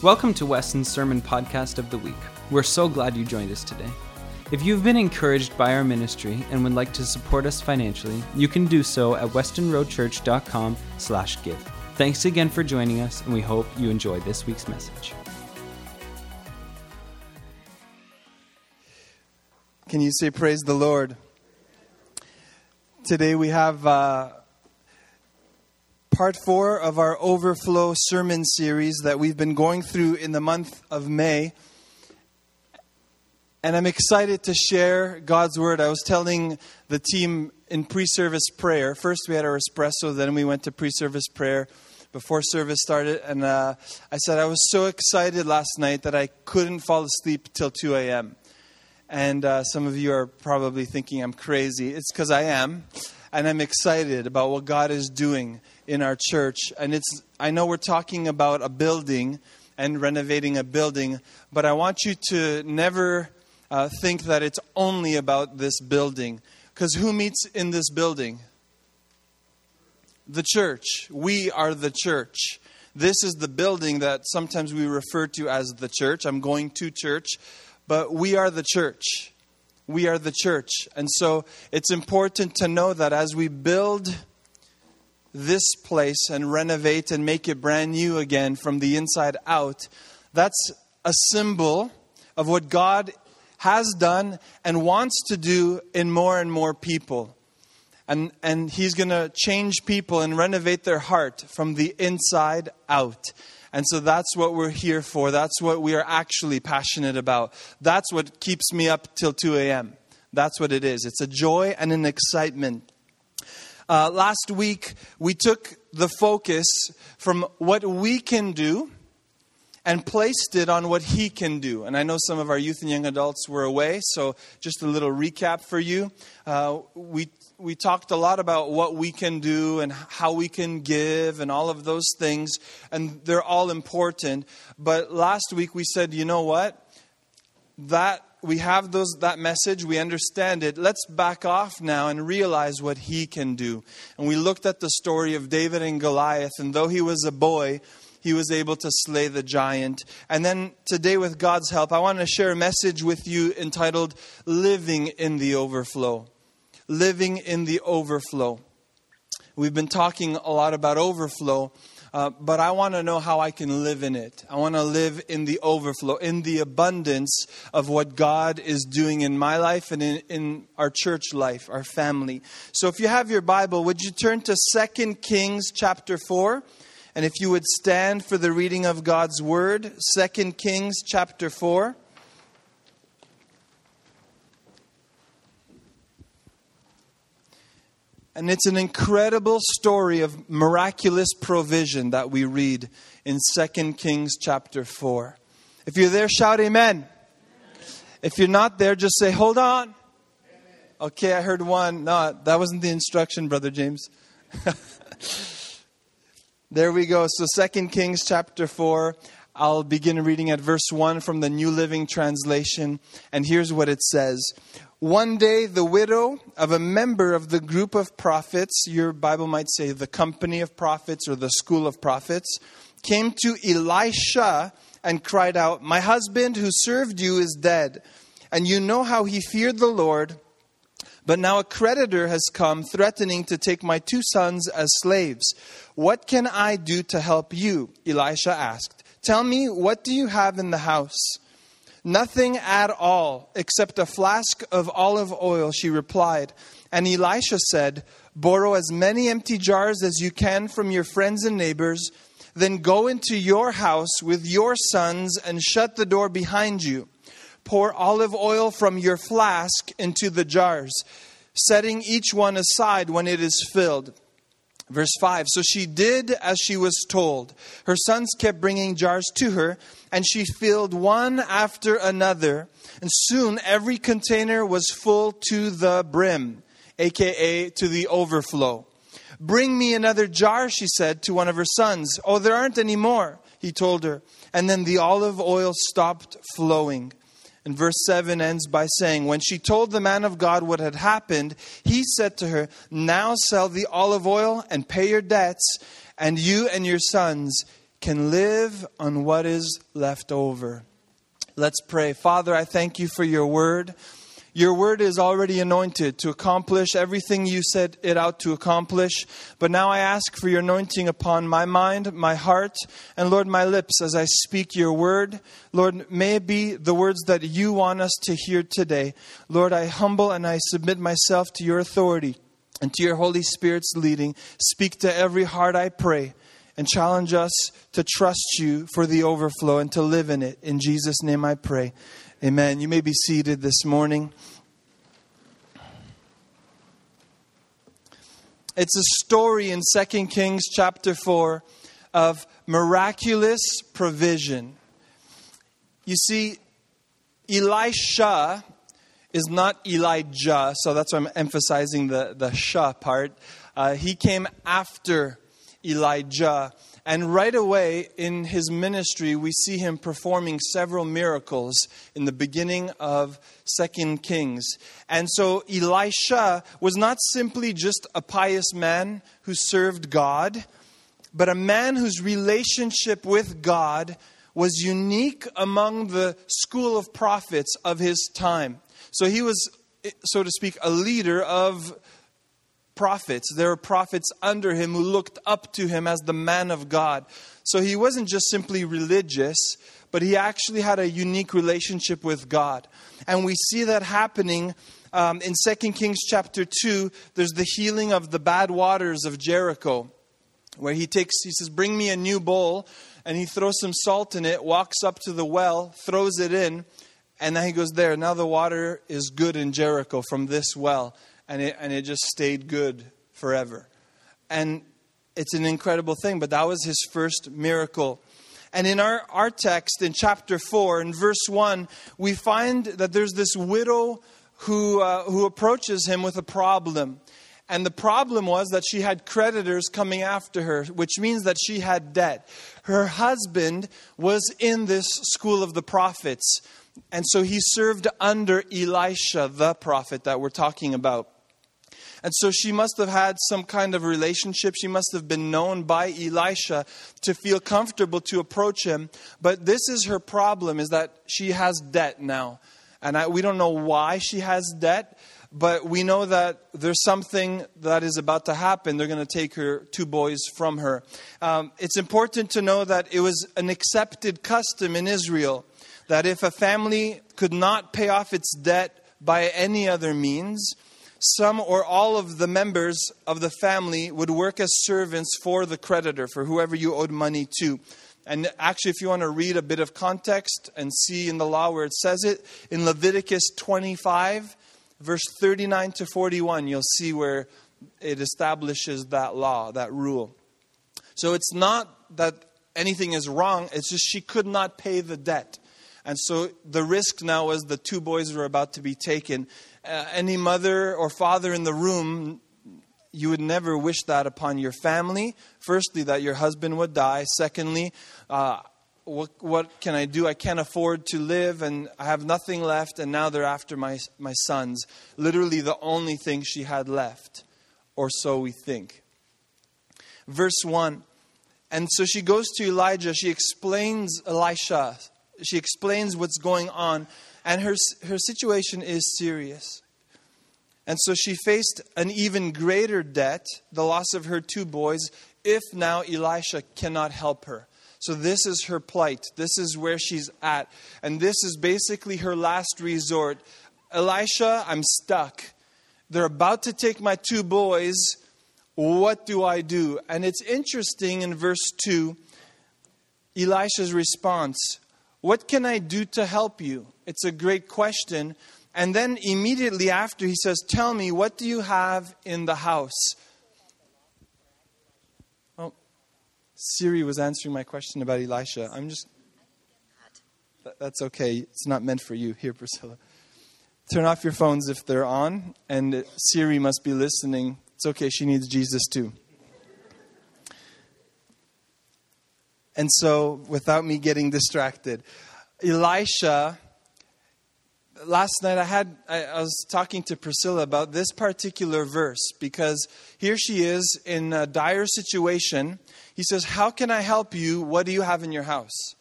Welcome to Weston's Sermon Podcast of the Week. We're so glad you joined us today. If you've been encouraged by our ministry and would like to support us financially, you can do so at westonroadchurch.com/give. Thanks again for joining us, and we hope you enjoy this week's message. Can you say praise the Lord? Today we have uh, part four of our overflow sermon series that we've been going through in the month of May. And I'm excited to share God's word. I was telling the team in pre service prayer. First, we had our espresso, then we went to pre service prayer before service started. And uh, I said I was so excited last night that I couldn't fall asleep till 2 a.m. And uh, some of you are probably thinking I'm crazy. It's because I am. And I'm excited about what God is doing in our church. And it's, I know we're talking about a building and renovating a building, but I want you to never uh, think that it's only about this building. Because who meets in this building? The church. We are the church. This is the building that sometimes we refer to as the church. I'm going to church but we are the church. We are the church. And so it's important to know that as we build this place and renovate and make it brand new again from the inside out, that's a symbol of what God has done and wants to do in more and more people. And, and He's going to change people and renovate their heart from the inside out. And so that's what we're here for. That's what we are actually passionate about. That's what keeps me up till 2 a.m. That's what it is. It's a joy and an excitement. Uh, last week, we took the focus from what we can do and placed it on what he can do. And I know some of our youth and young adults were away, so just a little recap for you. Uh, we we talked a lot about what we can do and how we can give and all of those things, and they're all important. But last week we said, you know what? That we have those that message, we understand it. Let's back off now and realize what he can do. And we looked at the story of David and Goliath, and though he was a boy, he was able to slay the giant. And then today, with God's help, I want to share a message with you entitled Living in the Overflow living in the overflow. We've been talking a lot about overflow, uh, but I want to know how I can live in it. I want to live in the overflow, in the abundance of what God is doing in my life and in, in our church life, our family. So if you have your Bible, would you turn to 2 Kings chapter 4? And if you would stand for the reading of God's word, 2 Kings chapter 4. And it's an incredible story of miraculous provision that we read in 2 Kings chapter 4. If you're there, shout amen. amen. If you're not there, just say, hold on. Amen. Okay, I heard one. No, that wasn't the instruction, Brother James. there we go. So 2 Kings chapter 4. I'll begin reading at verse 1 from the New Living Translation. And here's what it says one day, the widow of a member of the group of prophets, your Bible might say the company of prophets or the school of prophets, came to Elisha and cried out, My husband who served you is dead, and you know how he feared the Lord. But now a creditor has come threatening to take my two sons as slaves. What can I do to help you? Elisha asked. Tell me, what do you have in the house? Nothing at all except a flask of olive oil, she replied. And Elisha said, Borrow as many empty jars as you can from your friends and neighbors, then go into your house with your sons and shut the door behind you. Pour olive oil from your flask into the jars, setting each one aside when it is filled. Verse 5 So she did as she was told. Her sons kept bringing jars to her, and she filled one after another. And soon every container was full to the brim, aka to the overflow. Bring me another jar, she said to one of her sons. Oh, there aren't any more, he told her. And then the olive oil stopped flowing. And verse 7 ends by saying, When she told the man of God what had happened, he said to her, Now sell the olive oil and pay your debts, and you and your sons can live on what is left over. Let's pray. Father, I thank you for your word. Your word is already anointed to accomplish everything you set it out to accomplish. But now I ask for your anointing upon my mind, my heart, and Lord, my lips as I speak your word. Lord, may it be the words that you want us to hear today. Lord, I humble and I submit myself to your authority and to your Holy Spirit's leading. Speak to every heart, I pray, and challenge us to trust you for the overflow and to live in it. In Jesus' name I pray. Amen. You may be seated this morning. It's a story in 2 Kings chapter 4 of miraculous provision. You see, Elisha is not Elijah, so that's why I'm emphasizing the, the Shah part. Uh, he came after Elijah. And right away in his ministry, we see him performing several miracles in the beginning of Second Kings. And so Elisha was not simply just a pious man who served God, but a man whose relationship with God was unique among the school of prophets of his time. So he was, so to speak, a leader of prophets. There were prophets under him who looked up to him as the man of God. So he wasn't just simply religious, but he actually had a unique relationship with God. And we see that happening um, in 2 Kings chapter 2. There's the healing of the bad waters of Jericho, where he takes, he says, Bring me a new bowl. And he throws some salt in it, walks up to the well, throws it in, and then he goes, There, now the water is good in Jericho from this well and it, and it just stayed good forever. And it's an incredible thing, but that was his first miracle. And in our, our text, in chapter 4, in verse 1, we find that there's this widow who, uh, who approaches him with a problem. And the problem was that she had creditors coming after her, which means that she had debt. Her husband was in this school of the prophets. And so he served under Elisha, the prophet that we're talking about. And so she must have had some kind of relationship. She must have been known by Elisha to feel comfortable to approach him. But this is her problem is that she has debt now. And I, we don't know why she has debt, but we know that there's something that is about to happen. They're going to take her two boys from her. Um, it's important to know that it was an accepted custom in Israel that if a family could not pay off its debt by any other means, some or all of the members of the family would work as servants for the creditor, for whoever you owed money to. And actually, if you want to read a bit of context and see in the law where it says it, in Leviticus 25, verse 39 to 41, you'll see where it establishes that law, that rule. So it's not that anything is wrong, it's just she could not pay the debt. And so the risk now was the two boys were about to be taken uh, any mother or father in the room, you would never wish that upon your family. Firstly, that your husband would die. Secondly, uh, what, what can I do? I can't afford to live and I have nothing left, and now they're after my, my sons. Literally, the only thing she had left, or so we think. Verse 1 And so she goes to Elijah, she explains Elisha, she explains what's going on. And her, her situation is serious. And so she faced an even greater debt, the loss of her two boys, if now Elisha cannot help her. So this is her plight. This is where she's at. And this is basically her last resort. Elisha, I'm stuck. They're about to take my two boys. What do I do? And it's interesting in verse 2, Elisha's response What can I do to help you? It's a great question. And then immediately after, he says, Tell me, what do you have in the house? Oh, Siri was answering my question about Elisha. I'm just. That's okay. It's not meant for you. Here, Priscilla. Turn off your phones if they're on, and Siri must be listening. It's okay. She needs Jesus too. And so, without me getting distracted, Elisha last night I had I, I, was talking to Priscilla about this particular verse because here she is in a dire situation. He says, "How can I help you? What do you have in your house?"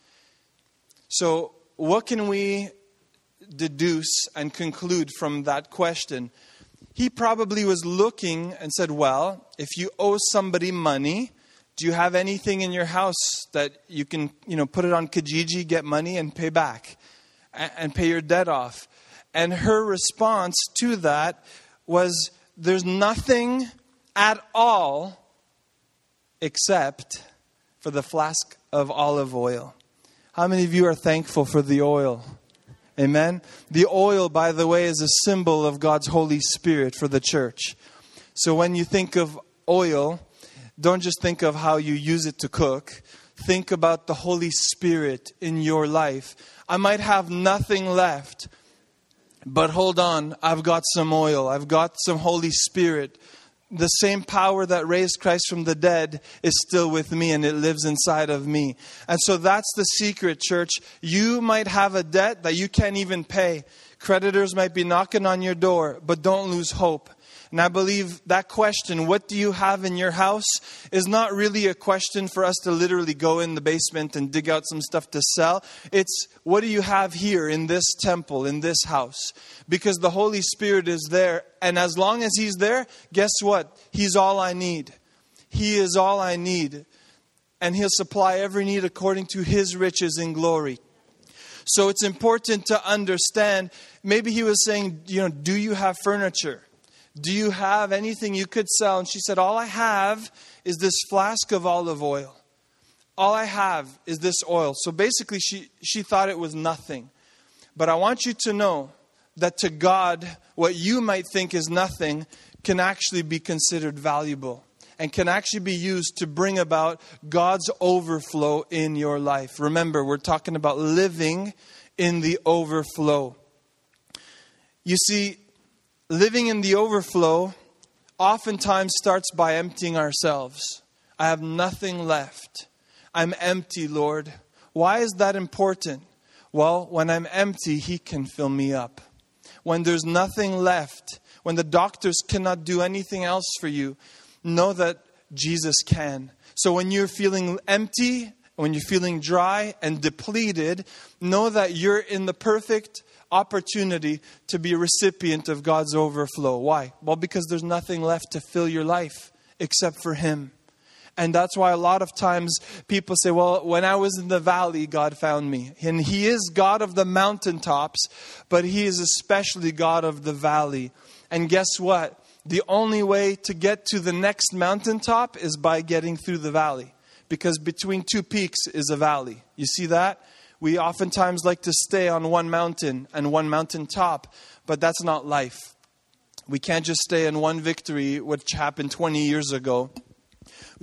So, what can we deduce and conclude from that question? He probably was looking and said, "Well, if you owe somebody money, do you have anything in your house that you can, you know, put it on Kijiji, get money and pay back?" and pay your debt off. And her response to that was there's nothing at all except for the flask of olive oil. How many of you are thankful for the oil? Amen. The oil, by the way, is a symbol of God's Holy Spirit for the church. So when you think of oil, don't just think of how you use it to cook. Think about the Holy Spirit in your life I might have nothing left. But hold on, I've got some oil, I've got some Holy Spirit. The same power that raised Christ from the dead is still with me and it lives inside of me. And so that's the secret, church. You might have a debt that you can't even pay. Creditors might be knocking on your door, but don't lose hope. And I believe that question, what do you have in your house, is not really a question for us to literally go in the basement and dig out some stuff to sell. It's what do you have here in this temple, in this house? Because the Holy Spirit is there. And as long as He's there, guess what? He's all I need. He is all I need. And He'll supply every need according to His riches in glory. So it's important to understand. Maybe he was saying, you know, do you have furniture? Do you have anything you could sell? And she said, All I have is this flask of olive oil. All I have is this oil. So basically, she, she thought it was nothing. But I want you to know that to God, what you might think is nothing can actually be considered valuable and can actually be used to bring about God's overflow in your life. Remember, we're talking about living in the overflow. You see, living in the overflow oftentimes starts by emptying ourselves. I have nothing left. I'm empty, Lord. Why is that important? Well, when I'm empty, He can fill me up. When there's nothing left, when the doctors cannot do anything else for you, know that Jesus can. So when you're feeling empty, when you're feeling dry and depleted, know that you're in the perfect opportunity to be a recipient of God's overflow. Why? Well, because there's nothing left to fill your life except for Him. And that's why a lot of times people say, well, when I was in the valley, God found me. And He is God of the mountaintops, but He is especially God of the valley. And guess what? The only way to get to the next mountaintop is by getting through the valley. Because between two peaks is a valley. You see that? We oftentimes like to stay on one mountain and one mountain top, but that's not life. We can't just stay in one victory, which happened 20 years ago.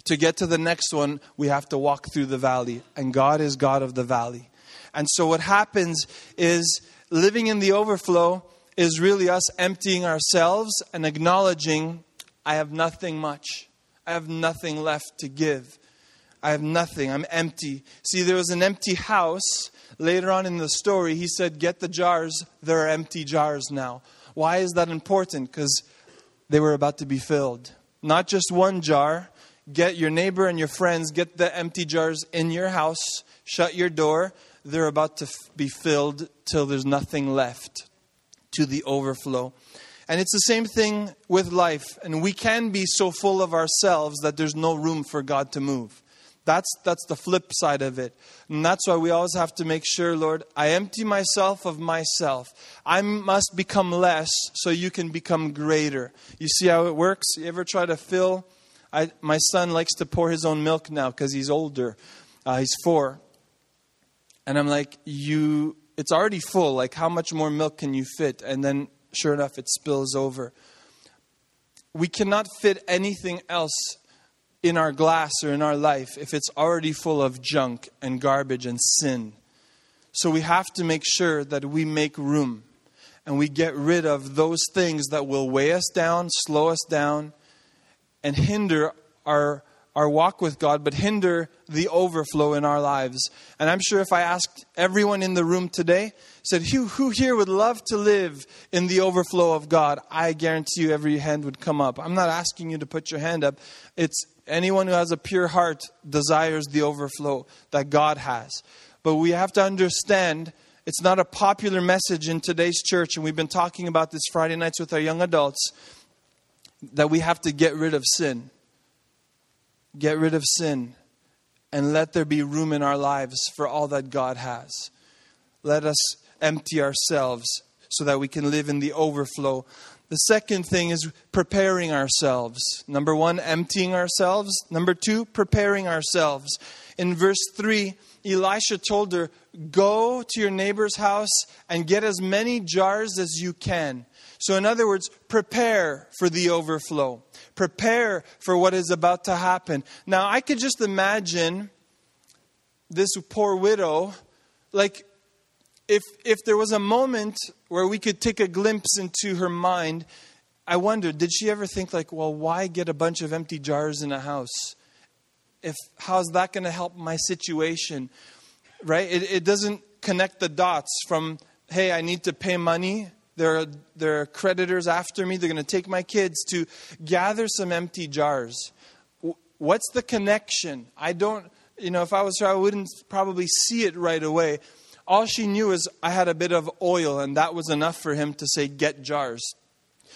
To get to the next one, we have to walk through the valley, and God is God of the valley. And so, what happens is living in the overflow is really us emptying ourselves and acknowledging, I have nothing much. I have nothing left to give. I have nothing. I'm empty. See, there was an empty house. Later on in the story, he said, Get the jars. There are empty jars now. Why is that important? Because they were about to be filled. Not just one jar. Get your neighbor and your friends, get the empty jars in your house, shut your door. They're about to be filled till there's nothing left to the overflow. And it's the same thing with life. And we can be so full of ourselves that there's no room for God to move. That's, that's the flip side of it. And that's why we always have to make sure, Lord, I empty myself of myself. I must become less so you can become greater. You see how it works? You ever try to fill? I, my son likes to pour his own milk now because he's older. Uh, he's four. And I'm like, you, it's already full. Like, how much more milk can you fit? And then, sure enough, it spills over. We cannot fit anything else in our glass or in our life if it's already full of junk and garbage and sin. So we have to make sure that we make room and we get rid of those things that will weigh us down, slow us down, and hinder our our walk with God, but hinder the overflow in our lives. And I'm sure if I asked everyone in the room today, said, who, who here would love to live in the overflow of God? I guarantee you every hand would come up. I'm not asking you to put your hand up. It's anyone who has a pure heart desires the overflow that God has. But we have to understand it's not a popular message in today's church, and we've been talking about this Friday nights with our young adults that we have to get rid of sin. Get rid of sin and let there be room in our lives for all that God has. Let us empty ourselves so that we can live in the overflow. The second thing is preparing ourselves. Number one, emptying ourselves. Number two, preparing ourselves. In verse 3, Elisha told her, Go to your neighbor's house and get as many jars as you can. So, in other words, prepare for the overflow. Prepare for what is about to happen. Now, I could just imagine this poor widow, like, if, if there was a moment where we could take a glimpse into her mind, I wonder, did she ever think, like, well, why get a bunch of empty jars in a house? If, how's that going to help my situation? Right? It, it doesn't connect the dots from, hey, I need to pay money there are, there are creditors after me. They're going to take my kids to gather some empty jars. What's the connection? I don't, you know, if I was her, I wouldn't probably see it right away. All she knew is I had a bit of oil, and that was enough for him to say, Get jars.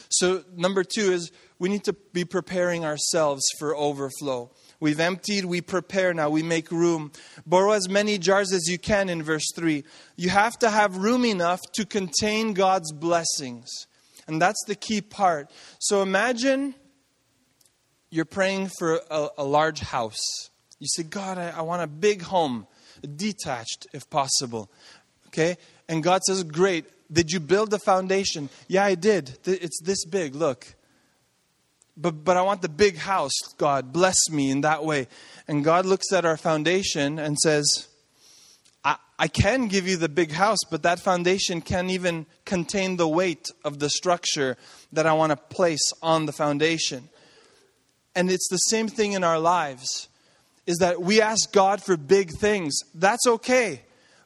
So, number two is we need to be preparing ourselves for overflow. We've emptied, we prepare now, we make room. Borrow as many jars as you can in verse 3. You have to have room enough to contain God's blessings. And that's the key part. So imagine you're praying for a, a large house. You say, God, I, I want a big home, detached if possible. Okay? And God says, Great. Did you build the foundation? Yeah, I did. It's this big. Look but, but I want the big house. God, bless me in that way. And God looks at our foundation and says, I, I can give you the big house, but that foundation can't even contain the weight of the structure that I want to place on the foundation. And it's the same thing in our lives is that we ask God for big things. That's okay.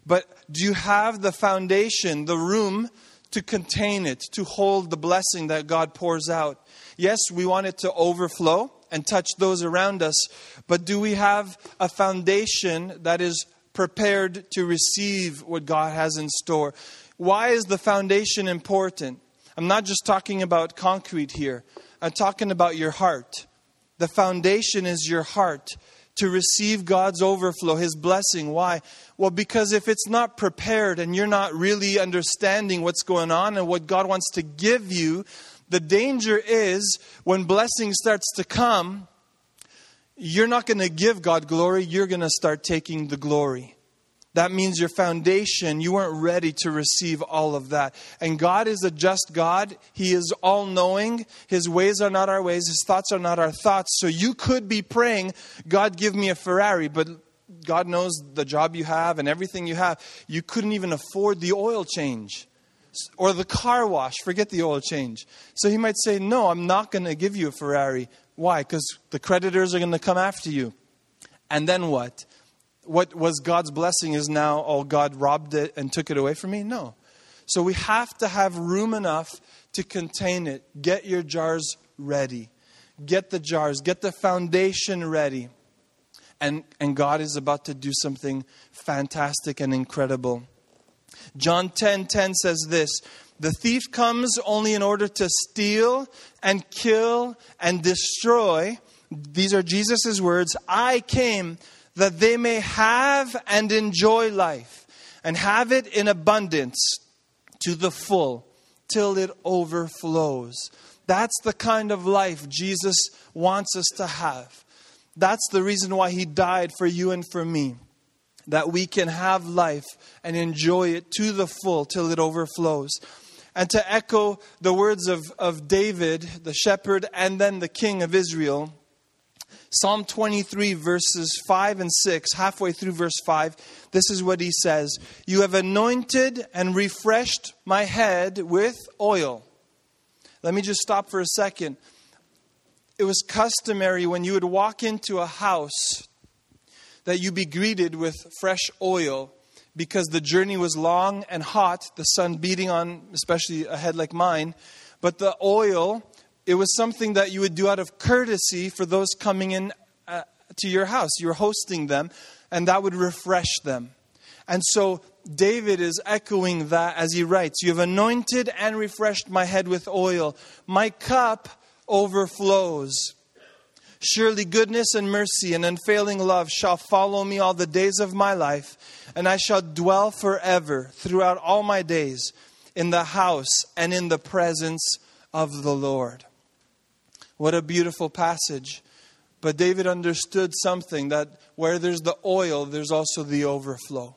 But do you have the foundation, the room to contain it, to hold the blessing that God pours out? Yes, we want it to overflow and touch those around us, but do we have a foundation that is prepared to receive what God has in store? Why is the foundation important? I'm not just talking about concrete here, I'm talking about your heart. The foundation is your heart to receive God's overflow, His blessing. Why? Well, because if it's not prepared and you're not really understanding what's going on and what God wants to give you, the danger is when blessing starts to come, you're not going to give God glory, you're going to start taking the glory. That means your foundation, you weren't ready to receive all of that. And God is a just God. He is all knowing. His ways are not our ways, His thoughts are not our thoughts. So you could be praying, God, give me a Ferrari, but God knows the job you have and everything you have. You couldn't even afford the oil change or the car wash, forget the oil change. So he might say, No, I'm not going to give you a Ferrari. Why? Because the creditors are going to come after you. And then what? What was God's blessing is now, oh, God robbed it and took it away from me? No. So we have to have room enough to contain it. Get your jars ready. Get the jars, get the foundation ready. And, and God is about to do something fantastic and incredible. John 10:10 10, 10 says this, "The thief comes only in order to steal and kill and destroy." These are Jesus' words. "I came that they may have and enjoy life and have it in abundance to the full till it overflows." That's the kind of life Jesus wants us to have. That's the reason why he died for you and for me that we can have life and enjoy it to the full till it overflows. And to echo the words of, of David, the shepherd, and then the king of Israel, Psalm 23, verses 5 and 6, halfway through verse 5, this is what he says You have anointed and refreshed my head with oil. Let me just stop for a second. it was customary when you would walk into a house that you be greeted with fresh oil because the journey was long and hot, the sun beating on, especially a head like mine. But the oil, it was something that you would do out of courtesy for those coming in uh, to your house. You were hosting them, and that would refresh them. And so David is echoing that as he writes You have anointed and refreshed my head with oil, my cup overflows. Surely goodness and mercy and unfailing love shall follow me all the days of my life, and I shall dwell forever throughout all my days in the house and in the presence of the Lord. What a beautiful passage. But David understood something that where there's the oil, there's also the overflow.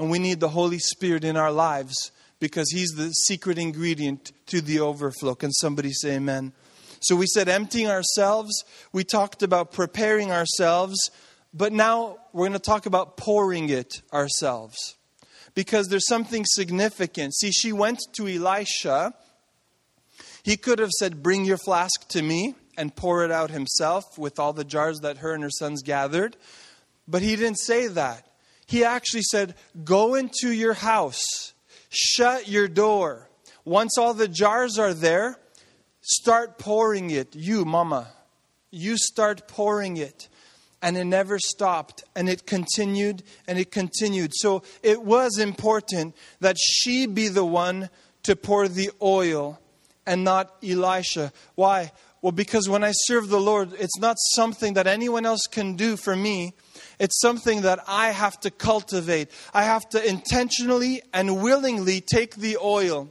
And we need the Holy Spirit in our lives because He's the secret ingredient to the overflow. Can somebody say amen? So we said emptying ourselves, we talked about preparing ourselves, but now we're going to talk about pouring it ourselves. Because there's something significant. See, she went to Elisha. He could have said, Bring your flask to me and pour it out himself with all the jars that her and her sons gathered. But he didn't say that. He actually said, Go into your house, shut your door. Once all the jars are there, Start pouring it. You, mama, you start pouring it. And it never stopped. And it continued and it continued. So it was important that she be the one to pour the oil and not Elisha. Why? Well, because when I serve the Lord, it's not something that anyone else can do for me. It's something that I have to cultivate. I have to intentionally and willingly take the oil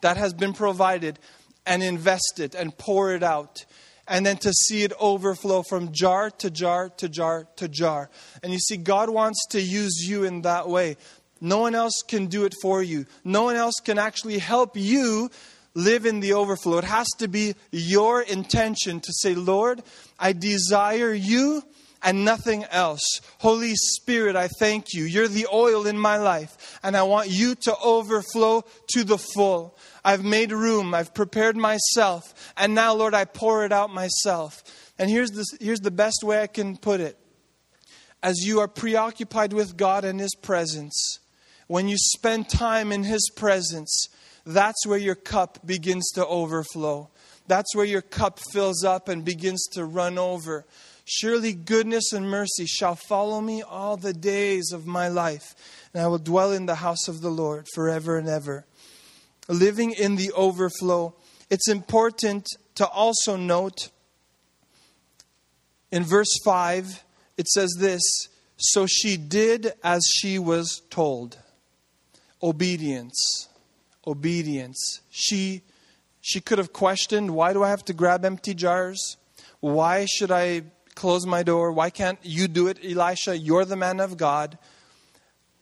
that has been provided and invest it and pour it out. And then to see it overflow from jar to jar to jar to jar. And you see, God wants to use you in that way. No one else can do it for you. No one else can actually help you live in the overflow. It has to be your intention to say, Lord, I desire you and nothing else. Holy Spirit, I thank you. You're the oil in my life, and I want you to overflow to the full. I've made room, I've prepared myself, and now, Lord, I pour it out myself. And here's, this, here's the best way I can put it. As you are preoccupied with God and His presence, when you spend time in His presence, that's where your cup begins to overflow. That's where your cup fills up and begins to run over. Surely goodness and mercy shall follow me all the days of my life, and I will dwell in the house of the Lord forever and ever. Living in the overflow, it's important to also note in verse 5, it says this So she did as she was told. Obedience. Obedience. She, she could have questioned, Why do I have to grab empty jars? Why should I close my door. Why can't you do it, Elisha? You're the man of God.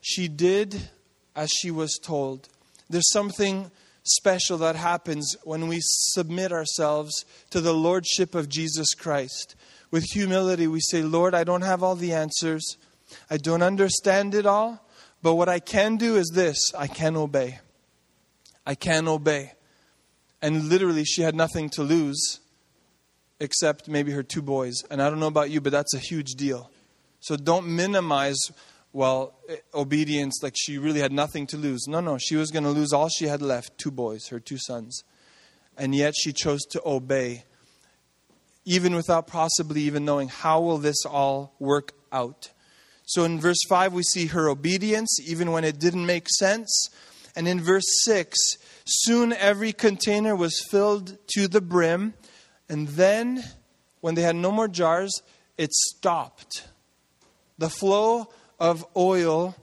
She did as she was told. There's something special that happens when we submit ourselves to the lordship of Jesus Christ. With humility, we say, Lord, I don't have all the answers. I don't understand it all. But what I can do is this I can obey. I can obey. And literally, she had nothing to lose except maybe her two boys. And I don't know about you, but that's a huge deal. So don't minimize, well, eh, obedience, like she really had nothing to lose. No, no, she was going to lose all she had left two boys, her two sons. And yet she chose to obey, even without possibly even knowing how will this all work out. So in verse 5, we see her obedience, even when it didn't make sense. And in verse 6, soon every container was filled to the brim. And then, when they had no more jars, it stopped. The flow of oil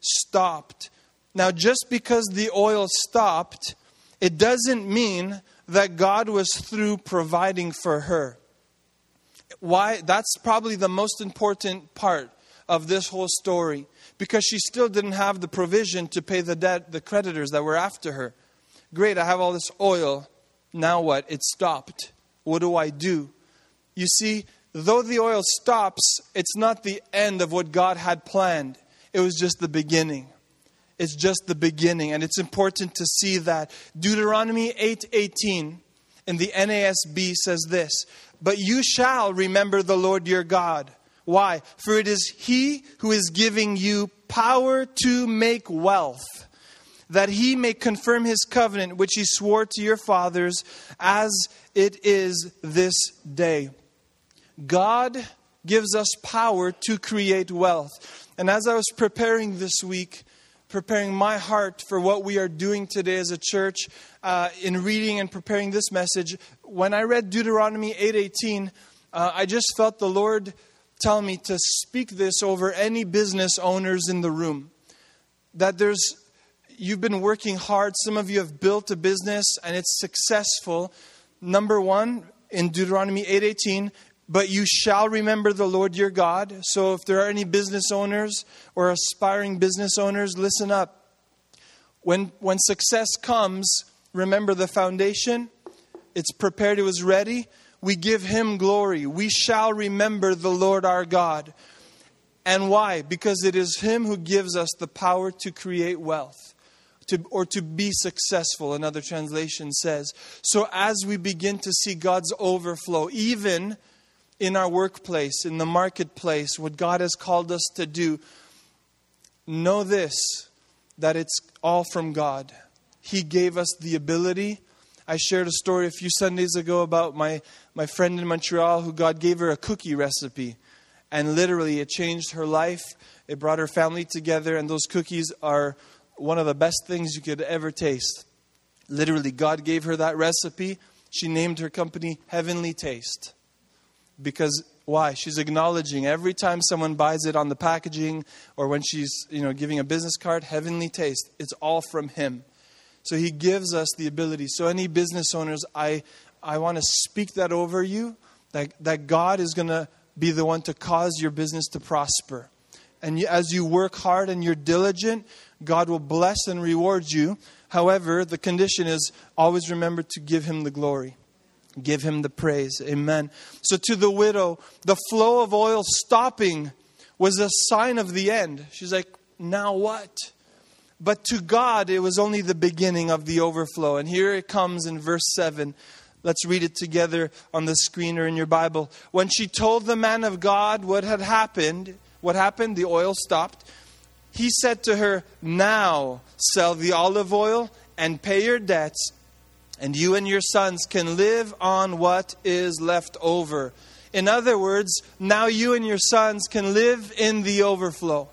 stopped. Now, just because the oil stopped, it doesn't mean that God was through providing for her. Why? That's probably the most important part of this whole story because she still didn't have the provision to pay the debt, the creditors that were after her. Great, I have all this oil. Now what? It stopped. What do I do? You see, though the oil stops, it's not the end of what God had planned. It was just the beginning. It's just the beginning, and it's important to see that. Deuteronomy 8:18 in the NASB says this: but you shall remember the Lord your God. Why? For it is He who is giving you power to make wealth, that He may confirm His covenant, which He swore to your fathers, as it is this day. God gives us power to create wealth. And as I was preparing this week, preparing my heart for what we are doing today as a church, uh, in reading and preparing this message, when I read Deuteronomy 8:18, uh, I just felt the Lord tell me to speak this over any business owners in the room. That there's you've been working hard. Some of you have built a business and it's successful. Number one, in Deuteronomy 8:18, but you shall remember the Lord your God. So if there are any business owners or aspiring business owners, listen up. When when success comes, remember the foundation. It's prepared, it was ready we give him glory. We shall remember the Lord our God. And why? Because it is him who gives us the power to create wealth. To, or to be successful, another translation says. So, as we begin to see God's overflow, even in our workplace, in the marketplace, what God has called us to do, know this that it's all from God. He gave us the ability. I shared a story a few Sundays ago about my my friend in Montreal who God gave her a cookie recipe. And literally, it changed her life. It brought her family together, and those cookies are one of the best things you could ever taste. Literally, God gave her that recipe. She named her company Heavenly Taste. Because why? She's acknowledging every time someone buys it on the packaging or when she's, you know, giving a business card, Heavenly Taste. It's all from Him. So He gives us the ability. So any business owners, I I want to speak that over you that, that God is going to be the one to cause your business to prosper. And as you work hard and you're diligent, God will bless and reward you. However, the condition is always remember to give Him the glory. Give Him the praise. Amen. So, to the widow, the flow of oil stopping was a sign of the end. She's like, now what? But to God, it was only the beginning of the overflow. And here it comes in verse 7. Let's read it together on the screen or in your Bible. When she told the man of God what had happened, what happened? The oil stopped. He said to her, Now sell the olive oil and pay your debts, and you and your sons can live on what is left over. In other words, now you and your sons can live in the overflow.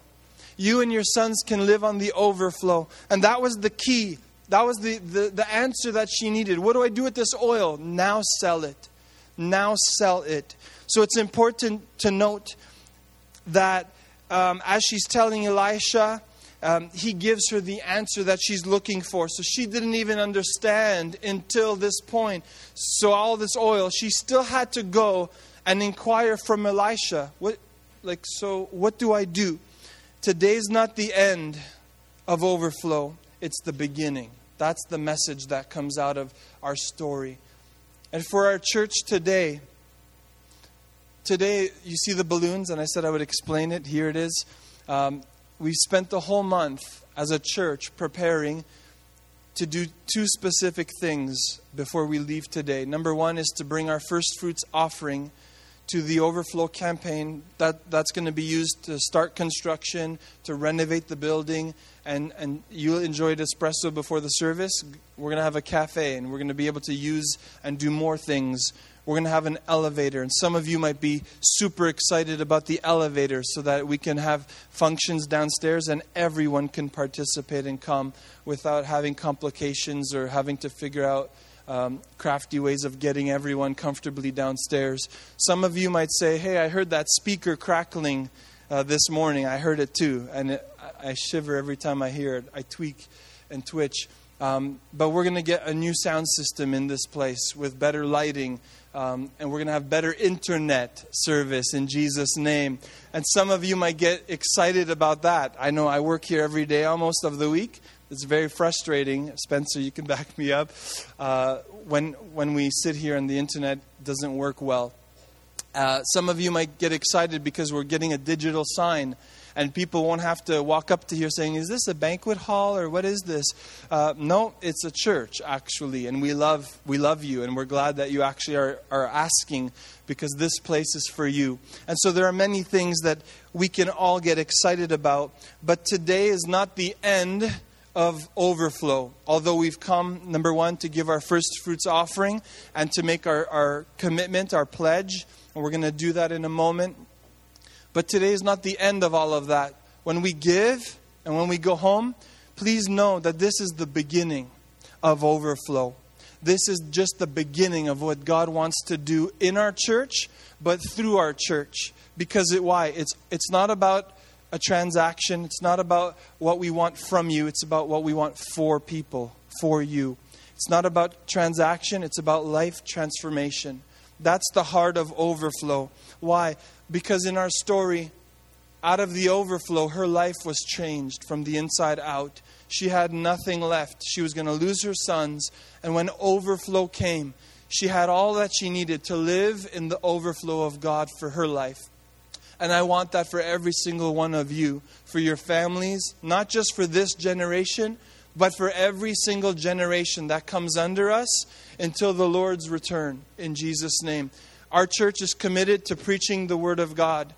You and your sons can live on the overflow. And that was the key that was the, the, the answer that she needed. What do I do with this oil? Now sell it. Now sell it. So it's important to note that um, as she's telling Elisha, um, he gives her the answer that she's looking for. So she didn't even understand until this point. So all this oil, she still had to go and inquire from Elisha. What, like, so what do I do? Today's not the end of overflow; it's the beginning. That's the message that comes out of our story. And for our church today, today you see the balloons, and I said I would explain it. Here it is. Um, we spent the whole month as a church preparing to do two specific things before we leave today. Number one is to bring our first fruits offering to the overflow campaign that, that's going to be used to start construction, to renovate the building, and, and you enjoyed espresso before the service. We're going to have a cafe, and we're going to be able to use and do more things. We're going to have an elevator, and some of you might be super excited about the elevator so that we can have functions downstairs and everyone can participate and come without having complications or having to figure out um, crafty ways of getting everyone comfortably downstairs. Some of you might say, Hey, I heard that speaker crackling uh, this morning. I heard it too. And it, I shiver every time I hear it. I tweak and twitch. Um, but we're going to get a new sound system in this place with better lighting. Um, and we're going to have better internet service in Jesus' name. And some of you might get excited about that. I know I work here every day almost of the week. It's very frustrating. Spencer, you can back me up. Uh, when, when we sit here and the internet doesn't work well. Uh, some of you might get excited because we're getting a digital sign. and people won't have to walk up to here saying, Is this a banquet hall or what is this? Uh, no, it's a church, actually. And we love, we love you, and we're glad that you actually are, are asking because this place is for you. And so there are many things that we can all get excited about, but today is not the end of overflow. Although we've come, number one, to give our first fruits offering and to make our, our commitment, our pledge, and we're going to do that in a moment. But today is not the end of all of that. When we give and when we go home, please know that this is the beginning of overflow. This is just the beginning of what God wants to do in our church, but through our church. Because it, why? It's, it's not about a transaction, it's not about what we want from you, it's about what we want for people, for you. It's not about transaction, it's about life transformation. That's the heart of overflow. Why? Because in our story, out of the overflow, her life was changed from the inside out. She had nothing left. She was going to lose her sons. And when overflow came, she had all that she needed to live in the overflow of God for her life. And I want that for every single one of you, for your families, not just for this generation, but for every single generation that comes under us until the Lord's return, in Jesus' name. Our church is committed to preaching the Word of God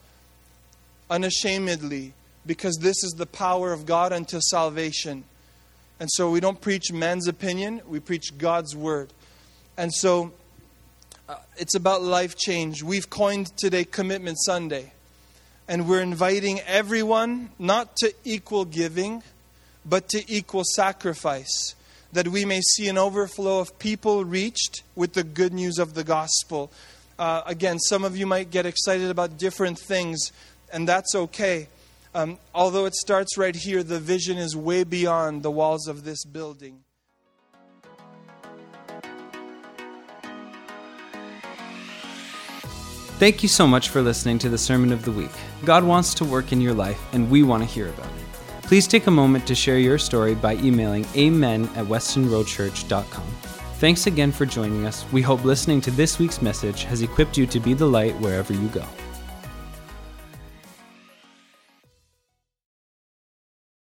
unashamedly because this is the power of God unto salvation. And so we don't preach man's opinion, we preach God's Word. And so uh, it's about life change. We've coined today Commitment Sunday. And we're inviting everyone not to equal giving, but to equal sacrifice, that we may see an overflow of people reached with the good news of the gospel. Uh, again, some of you might get excited about different things, and that's okay. Um, although it starts right here, the vision is way beyond the walls of this building. Thank you so much for listening to the Sermon of the Week. God wants to work in your life, and we want to hear about it. Please take a moment to share your story by emailing amen at westonroadchurch.com. Thanks again for joining us. We hope listening to this week's message has equipped you to be the light wherever you go.